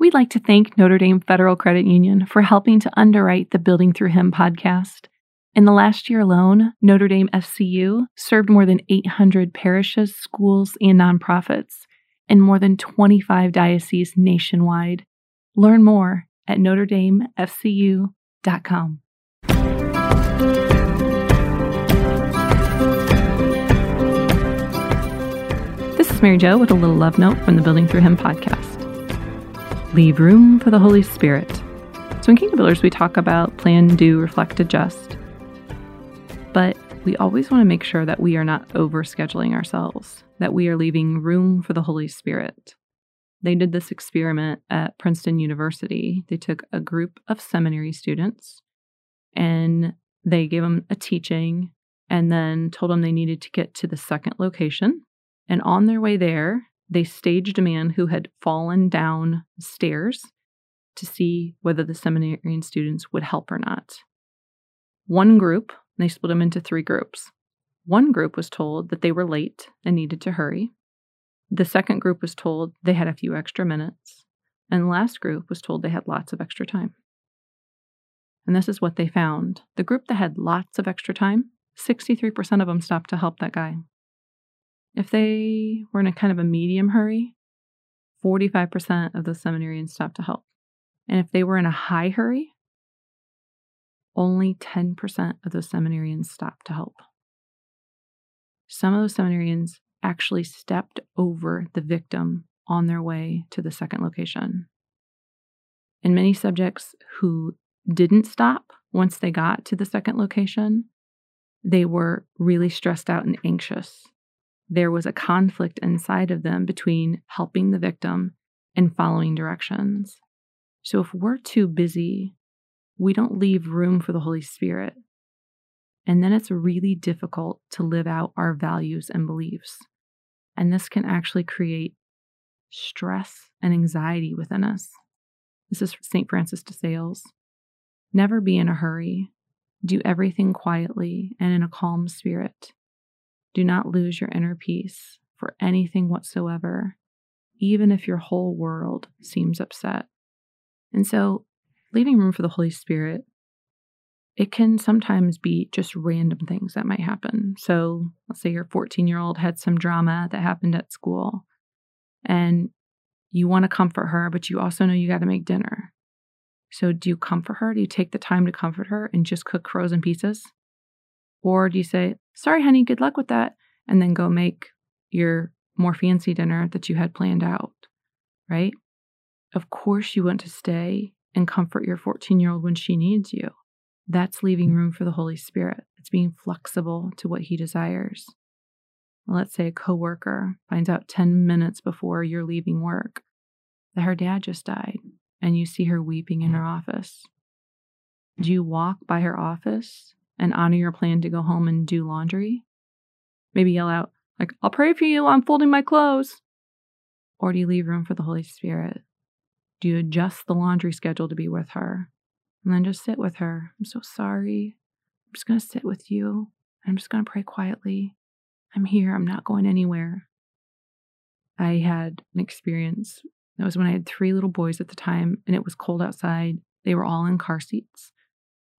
We'd like to thank Notre Dame Federal Credit Union for helping to underwrite the Building Through Him podcast. In the last year alone, Notre Dame FCU served more than 800 parishes, schools, and nonprofits in more than 25 dioceses nationwide. Learn more at notredamefcu.com. This is Mary Jo with a little love note from the Building Through Him podcast. Leave room for the Holy Spirit. So in Kingdom Builders, we talk about plan, do, reflect, adjust. But we always want to make sure that we are not overscheduling ourselves, that we are leaving room for the Holy Spirit. They did this experiment at Princeton University. They took a group of seminary students and they gave them a teaching and then told them they needed to get to the second location. And on their way there, they staged a man who had fallen down stairs to see whether the seminarian students would help or not. One group, they split them into three groups. One group was told that they were late and needed to hurry. The second group was told they had a few extra minutes. And the last group was told they had lots of extra time. And this is what they found. The group that had lots of extra time, 63% of them stopped to help that guy. If they were in a kind of a medium hurry, 45% of those seminarians stopped to help. And if they were in a high hurry, only 10% of those seminarians stopped to help. Some of those seminarians actually stepped over the victim on their way to the second location. And many subjects who didn't stop once they got to the second location, they were really stressed out and anxious there was a conflict inside of them between helping the victim and following directions. So if we're too busy, we don't leave room for the Holy Spirit. And then it's really difficult to live out our values and beliefs. And this can actually create stress and anxiety within us. This is St. Francis de Sales. Never be in a hurry. Do everything quietly and in a calm spirit. Do not lose your inner peace for anything whatsoever, even if your whole world seems upset. And so, leaving room for the Holy Spirit, it can sometimes be just random things that might happen. So, let's say your 14 year old had some drama that happened at school, and you want to comfort her, but you also know you got to make dinner. So, do you comfort her? Do you take the time to comfort her and just cook frozen pizzas? Or do you say, sorry, honey, good luck with that, and then go make your more fancy dinner that you had planned out, right? Of course, you want to stay and comfort your 14 year old when she needs you. That's leaving room for the Holy Spirit. It's being flexible to what He desires. Let's say a coworker finds out 10 minutes before you're leaving work that her dad just died and you see her weeping in her office. Do you walk by her office and honor your plan to go home and do laundry? Maybe yell out, like, I'll pray for you, I'm folding my clothes. Or do you leave room for the Holy Spirit? Do you adjust the laundry schedule to be with her? And then just sit with her. I'm so sorry. I'm just going to sit with you. I'm just going to pray quietly. I'm here. I'm not going anywhere. I had an experience. That was when I had three little boys at the time, and it was cold outside. They were all in car seats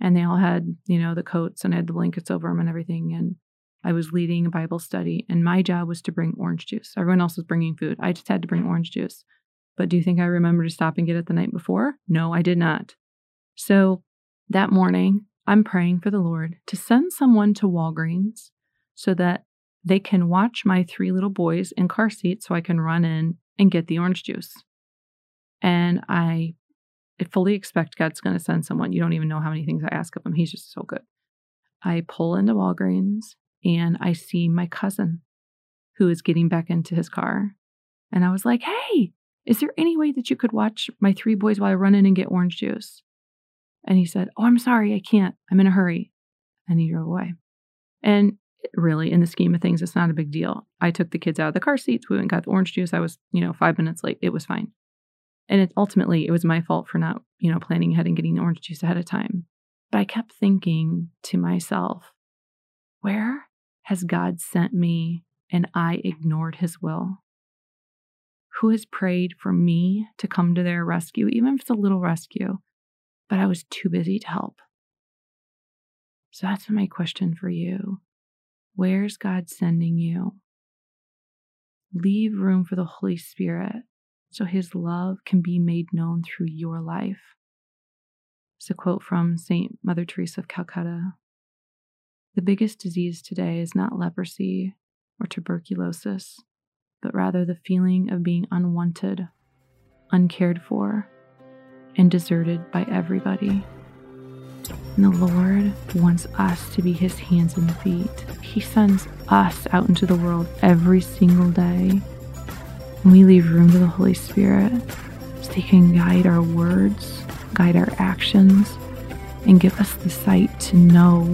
and they all had, you know, the coats and I had the blankets over them and everything. And I was leading a Bible study, and my job was to bring orange juice. Everyone else was bringing food. I just had to bring orange juice. But do you think I remember to stop and get it the night before? No, I did not. So that morning, I'm praying for the Lord to send someone to Walgreens so that they can watch my three little boys in car seats so I can run in and get the orange juice. And I I fully expect God's going to send someone. You don't even know how many things I ask of him. He's just so good. I pull into Walgreens and I see my cousin who is getting back into his car. And I was like, hey, is there any way that you could watch my three boys while I run in and get orange juice? And he said, oh, I'm sorry, I can't. I'm in a hurry. And he drove away. And really, in the scheme of things, it's not a big deal. I took the kids out of the car seats. We went got the orange juice. I was, you know, five minutes late. It was fine. And ultimately it was my fault for not, you know, planning ahead and getting the orange juice ahead of time. But I kept thinking to myself, where has God sent me and I ignored his will? Who has prayed for me to come to their rescue, even if it's a little rescue, but I was too busy to help? So that's my question for you. Where's God sending you? Leave room for the Holy Spirit so his love can be made known through your life. It's a quote from St. Mother Teresa of Calcutta. The biggest disease today is not leprosy or tuberculosis, but rather the feeling of being unwanted, uncared for, and deserted by everybody. And the Lord wants us to be his hands and feet. He sends us out into the world every single day. We leave room to the Holy Spirit so he can guide our words, guide our actions, and give us the sight to know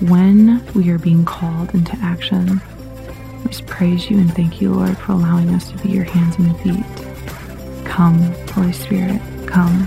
when we are being called into action. We just praise you and thank you, Lord, for allowing us to be your hands and feet. Come, Holy Spirit, come.